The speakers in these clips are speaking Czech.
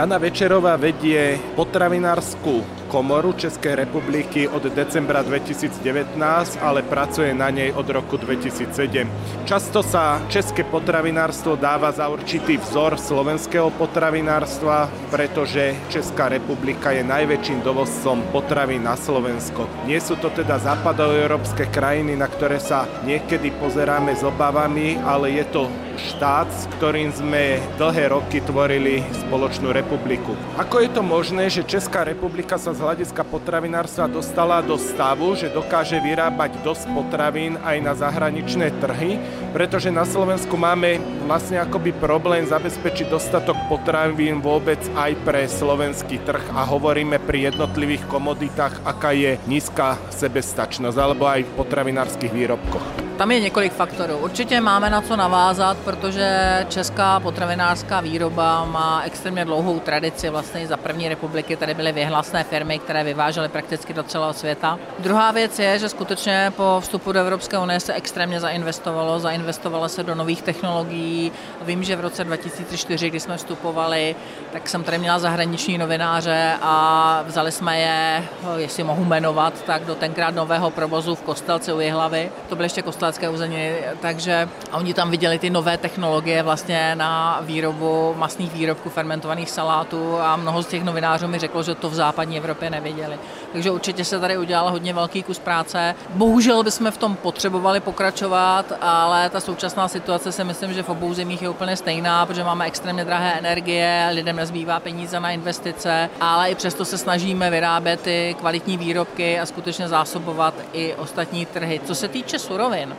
Dana Večerová vedie potravinárskú komoru Českej republiky od decembra 2019, ale pracuje na nej od roku 2007. Často sa české potravinárstvo dáva za určitý vzor slovenského potravinárstva, pretože Česká republika je najväčším dovozcom potravín na Slovensko. Nie sú to teda západoeurópske krajiny, na ktoré sa niekedy pozeráme s obavami, ale je to štát, s ktorým sme dlhé roky tvorili spoločnú republiku. Ako je to možné, že Česká republika sa z hľadiska potravinárstva dostala do stavu, že dokáže vyrábať dosť potravín aj na zahraničné trhy, pretože na Slovensku máme vlastne akoby problém zabezpečiť dostatok potravín vôbec aj pre slovenský trh a hovoríme pri jednotlivých komoditách, aká je nízka sebestačnosť alebo aj v potravinárskych výrobkoch. Tam je několik faktorů. Určitě máme na co navázat, protože česká potravinářská výroba má extrémně dlouhou tradici. Vlastně za první republiky tady byly vyhlasné firmy, které vyvážely prakticky do celého světa. Druhá věc je, že skutečně po vstupu do Evropské unie se extrémně zainvestovalo. Zainvestovalo se do nových technologií. Vím, že v roce 2004, kdy jsme vstupovali, tak jsem tady měla zahraniční novináře a vzali jsme je, jestli mohu jmenovat, tak do tenkrát nového provozu v Kostelci u Jihlavy. To byl ještě kostel Karlovarské území, takže oni tam viděli ty nové technologie vlastně na výrobu masných výrobků, fermentovaných salátů a mnoho z těch novinářů mi řeklo, že to v západní Evropě neviděli. Takže určitě se tady udělal hodně velký kus práce. Bohužel bychom v tom potřebovali pokračovat, ale ta současná situace si myslím, že v obou zemích je úplně stejná, protože máme extrémně drahé energie, lidem nezbývá peníze na investice, ale i přesto se snažíme vyrábět ty kvalitní výrobky a skutečně zásobovat i ostatní trhy. Co se týče surovin,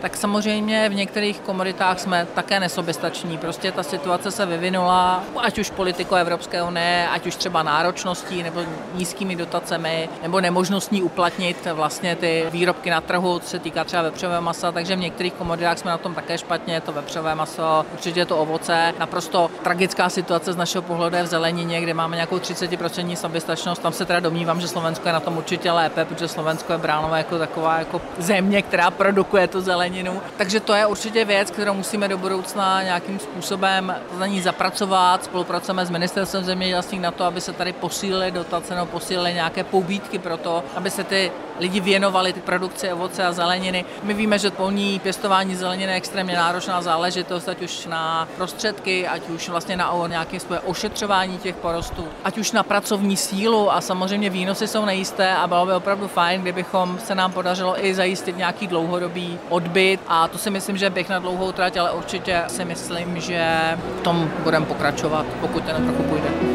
tak samozřejmě v některých komoditách jsme také nesoběstační. Prostě ta situace se vyvinula, ať už politiko Evropské unie, ať už třeba náročností nebo nízkými dotacemi, nebo nemožností uplatnit vlastně ty výrobky na trhu, co se týká třeba vepřového masa, takže v některých komoditách jsme na tom také špatně, je to vepřové maso, určitě je to ovoce. Naprosto tragická situace z našeho pohledu je v zelenině, kde máme nějakou 30% soběstačnost. Tam se teda domnívám, že Slovensko je na tom určitě lépe, protože Slovensko je bráno jako taková jako země, která produkuje to zelení zeleninu. Takže to je určitě věc, kterou musíme do budoucna nějakým způsobem na ní zapracovat. Spolupracujeme s ministerstvem zemědělství na to, aby se tady posílily dotace nebo posílily nějaké pobídky pro to, aby se ty lidi věnovali ty produkci ovoce a zeleniny. My víme, že polní pěstování zeleniny je extrémně náročná záležitost, ať už na prostředky, ať už vlastně na nějaké svoje ošetřování těch porostů, ať už na pracovní sílu a samozřejmě výnosy jsou nejisté a bylo by opravdu fajn, kdybychom se nám podařilo i zajistit nějaký dlouhodobý odbyt a to si myslím, že bych na dlouhou trať, ale určitě si myslím, že v tom budeme pokračovat, pokud ten trochu půjde.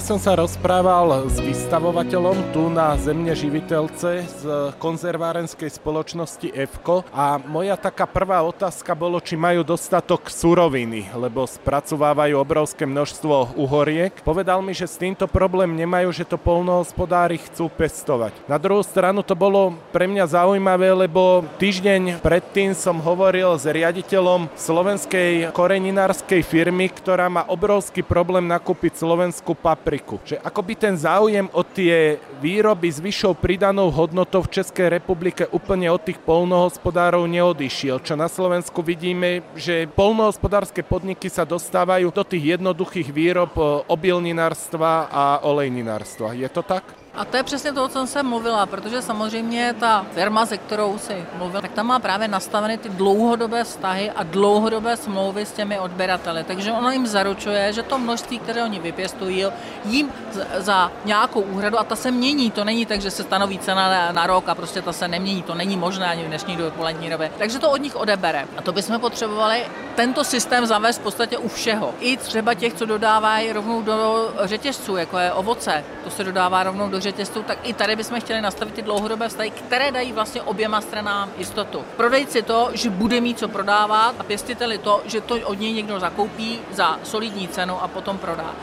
Dnes som sa rozprával s vystavovateľom tu na Zemne živiteľce z konzervárenskej spoločnosti EFKO a moja taká prvá otázka bolo, či majú dostatok suroviny, lebo spracovávajú obrovské množstvo uhoriek. Povedal mi, že s týmto problém nemajú, že to polnohospodári chcú pestovať. Na druhú stranu to bolo pre mňa zaujímavé, lebo týždeň predtým som hovoril s riaditeľom slovenskej koreninárskej firmy, ktorá má obrovský problém nakúpiť slovenskú papier papriku. Že ako by ten záujem o tie výroby s vyššou pridanou hodnotou v Českej republike úplne od tých polnohospodárov neodišiel. Čo na Slovensku vidíme, že polnohospodárske podniky sa dostávajú do tých jednoduchých výrob obilninárstva a olejninárstva. Je to tak? A to je přesně to, o čem jsem mluvila, protože samozřejmě ta firma, se kterou si mluvila, tak tam má právě nastaveny ty dlouhodobé vztahy a dlouhodobé smlouvy s těmi odběrateli. Takže ono jim zaručuje, že to množství, které oni vypěstují, jim za nějakou úhradu, a ta se mění, to není tak, že se stanoví cena na, na rok a prostě ta se nemění, to není možné ani v dnešní dopolední době. Takže to od nich odebere. A to bychom potřebovali tento systém zavést v podstatě u všeho. I třeba těch, co dodávají rovnou do řetězců, jako je ovoce, to se dodává rovnou do řetězců, tak i tady bychom chtěli nastavit ty dlouhodobé vztahy, které dají vlastně oběma stranám jistotu. Prodejci to, že bude mít co prodávat a pěstiteli to, že to od něj někdo zakoupí za solidní cenu a potom prodá.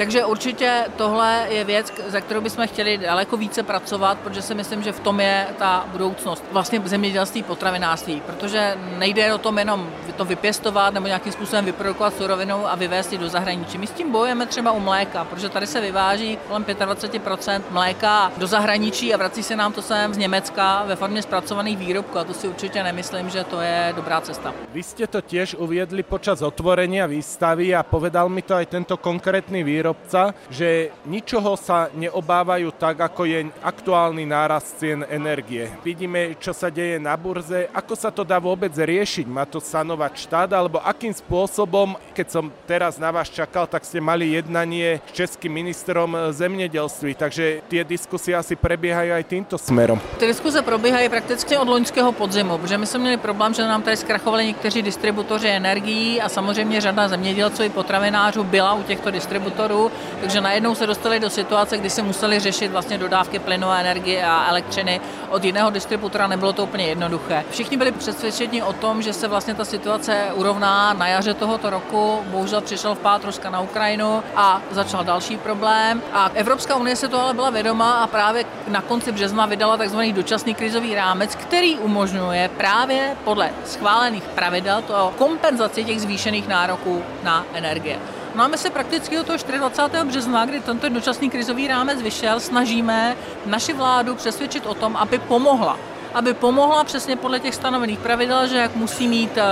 Takže určitě tohle je věc, za kterou bychom chtěli daleko více pracovat, protože si myslím, že v tom je ta budoucnost. Vlastně zemědělství, potravinářství, protože nejde o tom jenom to vypěstovat nebo nějakým způsobem vyprodukovat surovinu a vyvést ji do zahraničí. My s tím bojujeme třeba u mléka, protože tady se vyváží kolem 25% mléka do zahraničí a vrací se nám to sem z Německa ve formě zpracovaných výrobků a to si určitě nemyslím, že to je dobrá cesta. Vy jste to těž uvědli počas otvorenia výstavy a povedal mi to aj tento konkrétny výrobca, že ničoho sa neobávajú tak, ako je aktuálny nárast cien energie. Vidíme, čo sa deje na burze, ako sa to dá vôbec riešiť, má to sanovať štát, alebo akým spôsobom, keď som teraz na vás čakal, tak ste mali jednanie s českým ministrom zemědělství, takže tie diskusie asi prebiehajú aj týmto smerom. Ty diskuse probíhají prakticky od loňského podzimu, protože my jsme měli problém, že nám tady zkrachovali někteří distributoři energií a samozřejmě řada zemědělců i potravinářů byla u těchto distributorů, takže najednou se dostali do situace, kdy si museli řešit vlastně dodávky plynu a energie a elektřiny od jiného distributora, nebylo to úplně jednoduché. Všichni byli přesvědčeni o tom, že se vlastně ta situace urovná na jaře tohoto roku. Bohužel přišel vpád Ruska na Ukrajinu a začal další problém. A Evropská unie se to ale byla vědoma a právě na konci března vydala tzv. dočasný krizový rámec, který umožňuje právě podle schválených pravidel to kompenzaci těch zvýšených nároků na energie. Máme se prakticky od toho 24. března, kdy tento dočasný krizový rámec vyšel, snažíme naši vládu přesvědčit o tom, aby pomohla aby pomohla přesně podle těch stanovených pravidel, že jak musí mít eh,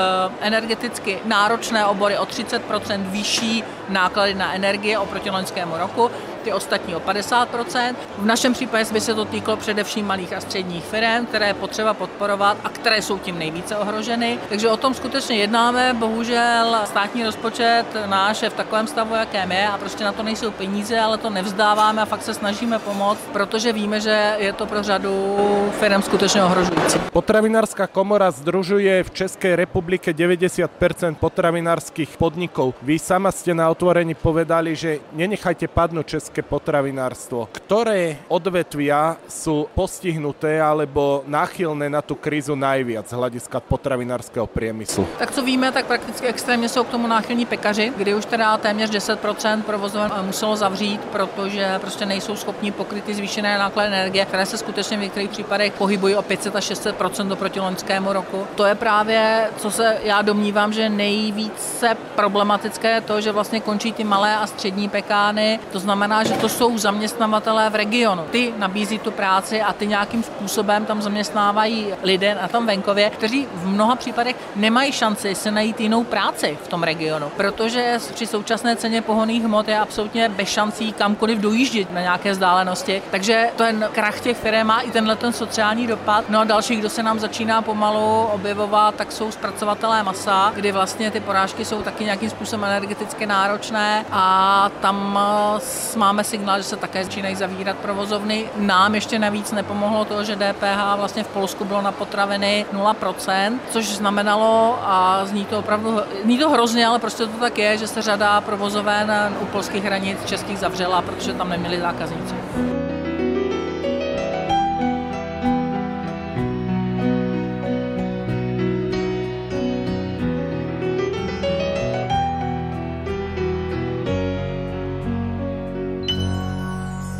energeticky náročné obory o 30% vyšší náklady na energie oproti loňskému roku, ty ostatní o 50%. V našem případě by se to týkalo především malých a středních firm, které je potřeba podporovat a které jsou tím nejvíce ohroženy. Takže o tom skutečně jednáme. Bohužel státní rozpočet náš je v takovém stavu, jakém je a prostě na to nejsou peníze, ale to nevzdáváme a fakt se snažíme pomoct, protože víme, že je to pro řadu firm skutečně ohrožující. Potravinářská komora združuje v České republike 90% potravinárských podniků. Vy sama jste na otvorení povedali, že nenechajte padnout české potravinárstvo. Ktoré odvetvia sú postihnuté alebo náchylné na tu krízu najviac z hlediska potravinářského priemyslu? Tak co víme, tak prakticky extrémně jsou k tomu náchylní pekaři, kdy už teda téměř 10% provozoven muselo zavřít, protože prostě nejsou schopni pokryt ty zvýšené náklady energie, které se skutečně v některých případech pohybují o 500 až 600% oproti loňskému roku. To je právě, co se já domnívám, že nejvíce problematické, to, že vlastně končí ty malé a střední pekány. To znamená, že to jsou zaměstnavatelé v regionu. Ty nabízí tu práci a ty nějakým způsobem tam zaměstnávají lidé na tom venkově, kteří v mnoha případech nemají šanci si najít jinou práci v tom regionu, protože při současné ceně pohoných hmot je absolutně bez šancí kamkoliv dojíždět na nějaké vzdálenosti. Takže ten krach těch firm má i tenhle ten sociální dopad. No a další, kdo se nám začíná pomalu objevovat, tak jsou zpracovatelé masa, kdy vlastně ty porážky jsou taky nějakým způsobem energeticky náročné a tam eh, máme signál, že se také začínají zavírat provozovny. Nám ještě navíc nepomohlo to, že DPH vlastně v Polsku bylo na potraviny 0%, což znamenalo, a zní to opravdu, zní to hrozně, ale prostě to tak je, že se řada provozoven u polských hranic českých zavřela, protože tam neměli zákazníci.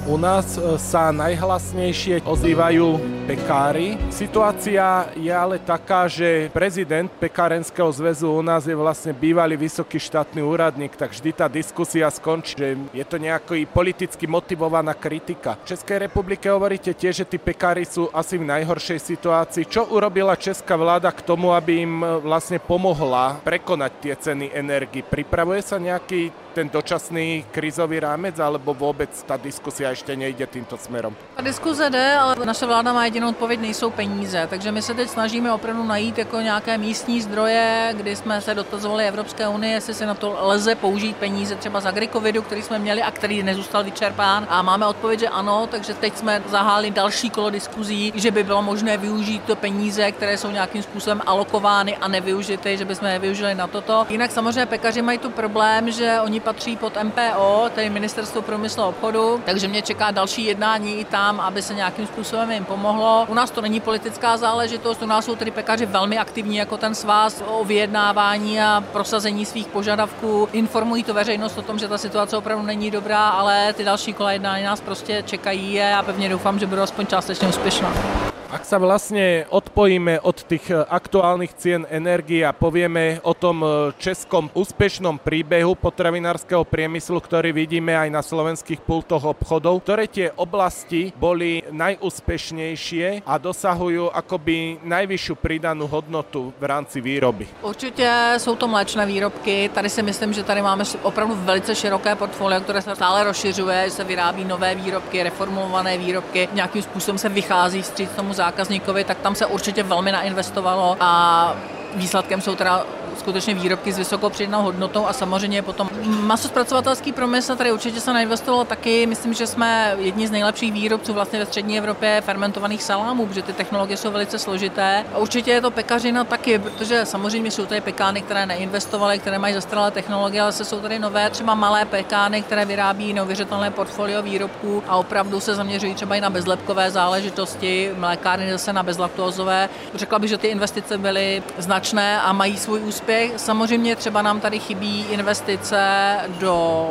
U nás e, sa najhlasnejšie ozývajú pekári. Situácia je ale taká, že prezident Pekárenského zväzu u nás je vlastne bývalý vysoký štátny úradník, tak vždy tá diskusia skončí, že je to nejaký politicky motivovaná kritika. V Českej republike hovoríte tiež, že tí pekári sú asi v najhoršej situácii. Čo urobila česká vláda k tomu, aby im e, vlastne pomohla prekonať tie ceny energii? Pripravuje sa nejaký ten dočasný krizový rámec, alebo vůbec ta diskusia ještě nejde tímto směrem? Ta diskuze jde, ale naše vláda má jedinou odpověď, nejsou peníze. Takže my se teď snažíme opravdu najít jako nějaké místní zdroje, kdy jsme se dotazovali Evropské unie, jestli se na to lze použít peníze třeba z agrikovidu, který jsme měli a který nezůstal vyčerpán. A máme odpověď, že ano, takže teď jsme zahájili další kolo diskuzí, že by bylo možné využít to peníze, které jsou nějakým způsobem alokovány a nevyužity, že bychom je využili na toto. Jinak samozřejmě pekaři mají tu problém, že oni patří pod MPO, tedy Ministerstvo průmyslu a obchodu, takže mě čeká další jednání i tam, aby se nějakým způsobem jim pomohlo nepodařilo. U nás to není politická záležitost, u nás jsou tedy pekaři velmi aktivní jako ten svaz o vyjednávání a prosazení svých požadavků. Informují to veřejnost o tom, že ta situace opravdu není dobrá, ale ty další kola jednání nás prostě čekají a pevně doufám, že budou aspoň částečně úspěšná. Ak sa vlastne odpojíme od tých e, aktuálnych cien energie a povieme o tom e, českom úspešnom príbehu potravinárskeho priemyslu, ktorý vidíme aj na slovenských pultoch obchodov, ktoré tie oblasti boli najúspešnejšie a dosahujú akoby najvyššiu pridanú hodnotu v rámci výroby? Určitě jsou to mléčné výrobky. Tady si myslím, že tady máme opravdu velice široké portfolio, které se stále rozšiřuje, že se vyrábí nové výrobky, reformulované výrobky, nějakým způsobem se vychází vstříc tomu zákazníkovi, tak tam se určitě velmi nainvestovalo a výsledkem jsou teda skutečně výrobky s vysokou přidanou hodnotou a samozřejmě potom masospracovatelský promysl, tady určitě se nainvestovalo taky. Myslím, že jsme jedni z nejlepších výrobců vlastně ve střední Evropě fermentovaných salámů, protože ty technologie jsou velice složité. A určitě je to pekařina taky, protože samozřejmě jsou tady pekány, které neinvestovaly, které mají zastaralé technologie, ale se jsou tady nové, třeba malé pekány, které vyrábí neuvěřitelné portfolio výrobků a opravdu se zaměřují třeba i na bezlepkové záležitosti, mlékárny zase na bezlaktózové. Řekla bych, že ty investice byly značné a mají svůj úspěch úspěch. Samozřejmě třeba nám tady chybí investice do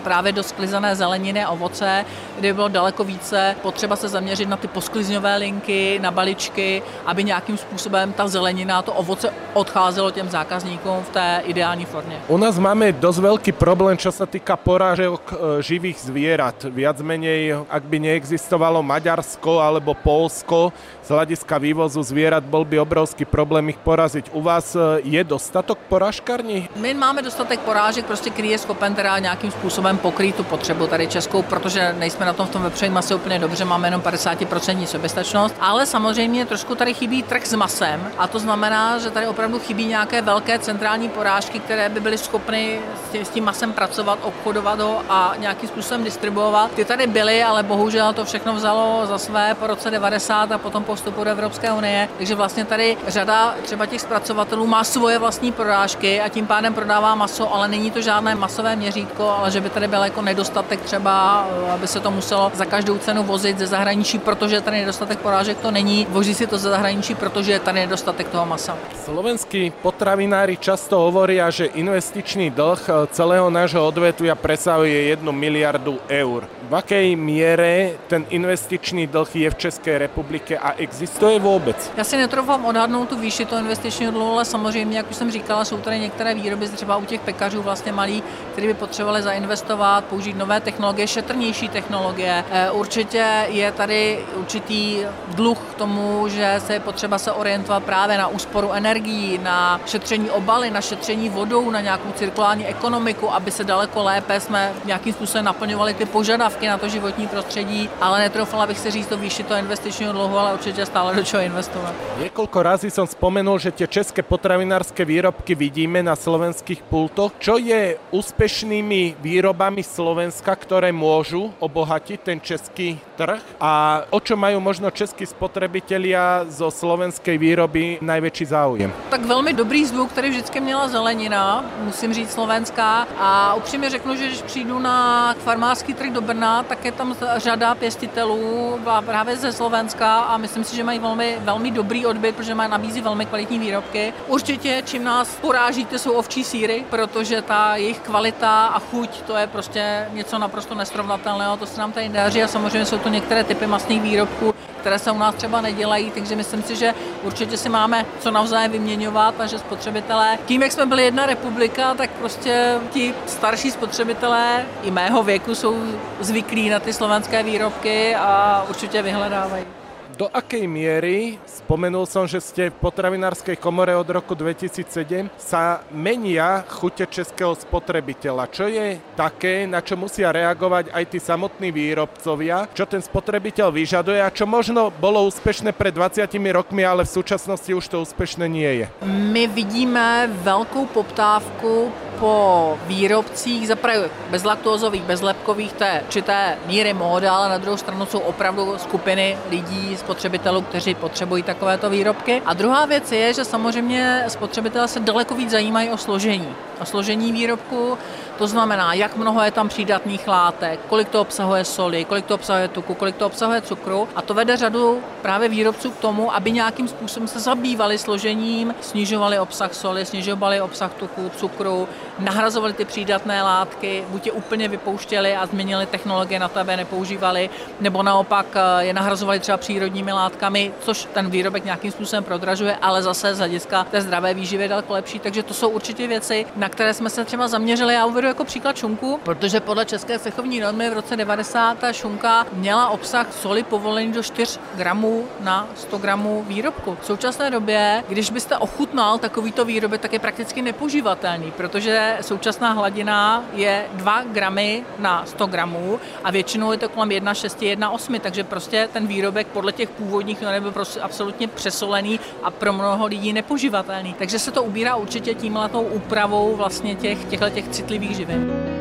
právě do sklizené zeleniny a ovoce, kde by bylo daleko více potřeba se zaměřit na ty posklizňové linky, na baličky, aby nějakým způsobem ta zelenina, to ovoce odcházelo těm zákazníkům v té ideální formě. U nás máme dost velký problém, co se týká porážek e, živých zvířat. Viac menej, ak by neexistovalo Maďarsko alebo Polsko, z hlediska vývozu zvířat bol by obrovský problém ich porazit. U vás e, je dostatok porážkarní? My máme dostatek porážek, prostě který je schopen teda nějakým způsobem pokrýt tu potřebu tady českou, protože nejsme na tom v tom vepřovém mase úplně dobře, máme jenom 50% soběstačnost, ale samozřejmě trošku tady chybí trh s masem a to znamená, že tady opravdu chybí nějaké velké centrální porážky, které by byly schopny s tím, s tím masem pracovat, obchodovat ho a nějakým způsobem distribuovat. Ty tady byly, ale bohužel to všechno vzalo za své po roce 90 a potom po vstupu do Evropské unie, takže vlastně tady řada třeba těch zpracovatelů má svoje vlastní porážky a tím pádem prodává maso, ale není to žádné masové měřítko, ale že by tady byl jako nedostatek třeba, aby se to muselo za každou cenu vozit ze zahraničí, protože tady nedostatek porážek to není. Vozí si to ze zahraničí, protože je tady nedostatek toho masa. Slovenskí potravinári často hovoria, že investičný dlh celého nášho odvetvia presahuje 1 miliardu eur. V akej míře ten investičný dlh je v České republice a existuje vůbec? Já si netroufám odhadnout tu výši toho investičního dluhu, ale samozřejmě, jak už jsem říkala, jsou tady některé výroby, třeba u těch pekařů vlastně malí, kteří by potřebovali zainvestovat, použít nové technologie, šetrnější technologie. Eh, určitě je tady určitý dluh k tomu, že se je potřeba se orientovat právě na úsporu energií, na šetření obaly, na šetření vodou, na nějakou cirkulární ekonomiku, aby se daleko lépe jsme nějakým způsobem naplňovali ty požadavky na to životní prostředí, ale netroufala bych se říct to výši toho investičního dluhu, ale určitě stále do čeho investovat. Několik razy jsem vzpomenul, že tě české potravinárské výrobky vidíme na slovenských pultoch. Čo je úspešnými výrobami Slovenska, které můžu obohatit ten český trh a o čo mají možno českí spotřebitelia zo slovenské výroby největší záujem? Tak velmi dobrý zvuk, který vždycky měla zelenina, musím říct slovenská a upřímně řeknu, že když přijdu na farmářský trh do Brna, tak je tam řada pěstitelů právě ze Slovenska a myslím si, že mají velmi, velmi dobrý odbyt, protože mají nabízí velmi kvalitní výrobky. Určitě, čím nás porážíte, jsou ovčí síry, protože ta jejich kvalita a chuť, to je prostě něco naprosto nesrovnatelného, to se nám tady daří a samozřejmě jsou to některé typy masných výrobků, které se u nás třeba nedělají, takže myslím si, že určitě si máme co navzájem vyměňovat a že spotřebitelé, tím, jak jsme byli jedna republika, tak prostě ti starší spotřebitelé i mého věku jsou zvyklí na ty slovenské výrobky a určitě vyhledávají do akej miery, spomenul som, že ste v potravinárskej komore od roku 2007, sa menia chute českého spotrebiteľa. Čo je také, na čo musia reagovať aj tí samotní výrobcovia, čo ten spotrebiteľ vyžaduje a čo možno bolo úspešné pred 20 rokmi, ale v súčasnosti už to úspešné nie je? My vidíme velkou poptávku po výrobcích, zaprvé bezlaktózových, bezlepkových, to je určité míry móda, ale na druhou stranu jsou opravdu skupiny lidí, spotřebitelů, kteří potřebují takovéto výrobky. A druhá věc je, že samozřejmě spotřebitelé se daleko víc zajímají o složení. O složení výrobku, To znamená, jak mnoho je tam přídatných látek, kolik to obsahuje soli, kolik to obsahuje tuku, kolik to obsahuje cukru. A to vede řadu právě výrobců k tomu, aby nějakým způsobem se zabývali složením, snižovali obsah soli, snižovali obsah tuku, cukru, nahrazovali ty přídatné látky, buď je úplně vypouštěli a změnili technologie na aby nepoužívali, nebo naopak eh, je nahrazovali třeba přírodními látkami, což ten výrobek nějakým způsobem prodražuje, ale zase z hlediska té zdravé výživy je daleko lepší. Takže to jsou určitě věci, na které jsme se třeba zaměřili. Já uvedu jako příklad šunku, protože podle České cechovní normy v roce 90 ta šunka měla obsah soli povolený do 4 gramů na 100 gramů výrobku. V současné době, když byste ochutnal takovýto výrobek, tak je prakticky nepoživatelný, protože současná hladina je 2 gramy na 100 gramů a většinou je to kolem 1,6, 1,8, takže prostě ten výrobek podle těch původních norm byl prostě absolutně přesolený a pro mnoho lidí nepoživatelný. Takže se to ubírá určitě tímhletou úpravou vlastně těch, těchto těch citlivých j'y.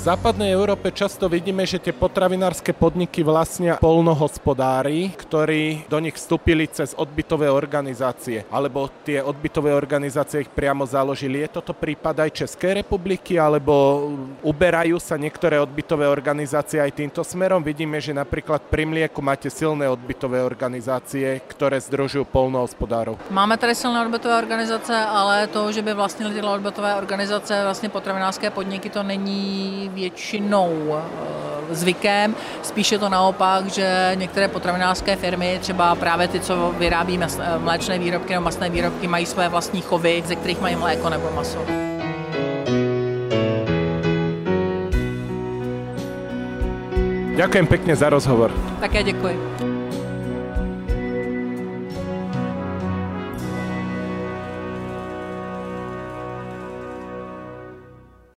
Západnej Európe často vidíme, že tie potravinárske podniky vlastnia polnohospodári, ktorí do nich vstúpili cez odbytové organizácie, alebo tie odbytové organizácie ich priamo založili. Je toto prípad aj Českej republiky, alebo uberajú sa niektoré odbytové organizácie aj týmto smerom? Vidíme, že napríklad pri mlieku máte silné odbytové organizácie, ktoré združujú polnohospodárov. Máme tady silné odbytové organizace, ale to, že by vlastnili tyhle odbytové organizace vlastně potravinářské podniky, to není většinou eh, zvykem, spíše to naopak, že některé potravinářské firmy, třeba právě ty, co vyrábí mléčné výrobky nebo masné výrobky, mají své vlastní chovy, ze kterých mají mléko nebo maso. Ďakujem pekne za rozhovor. Také děkuji.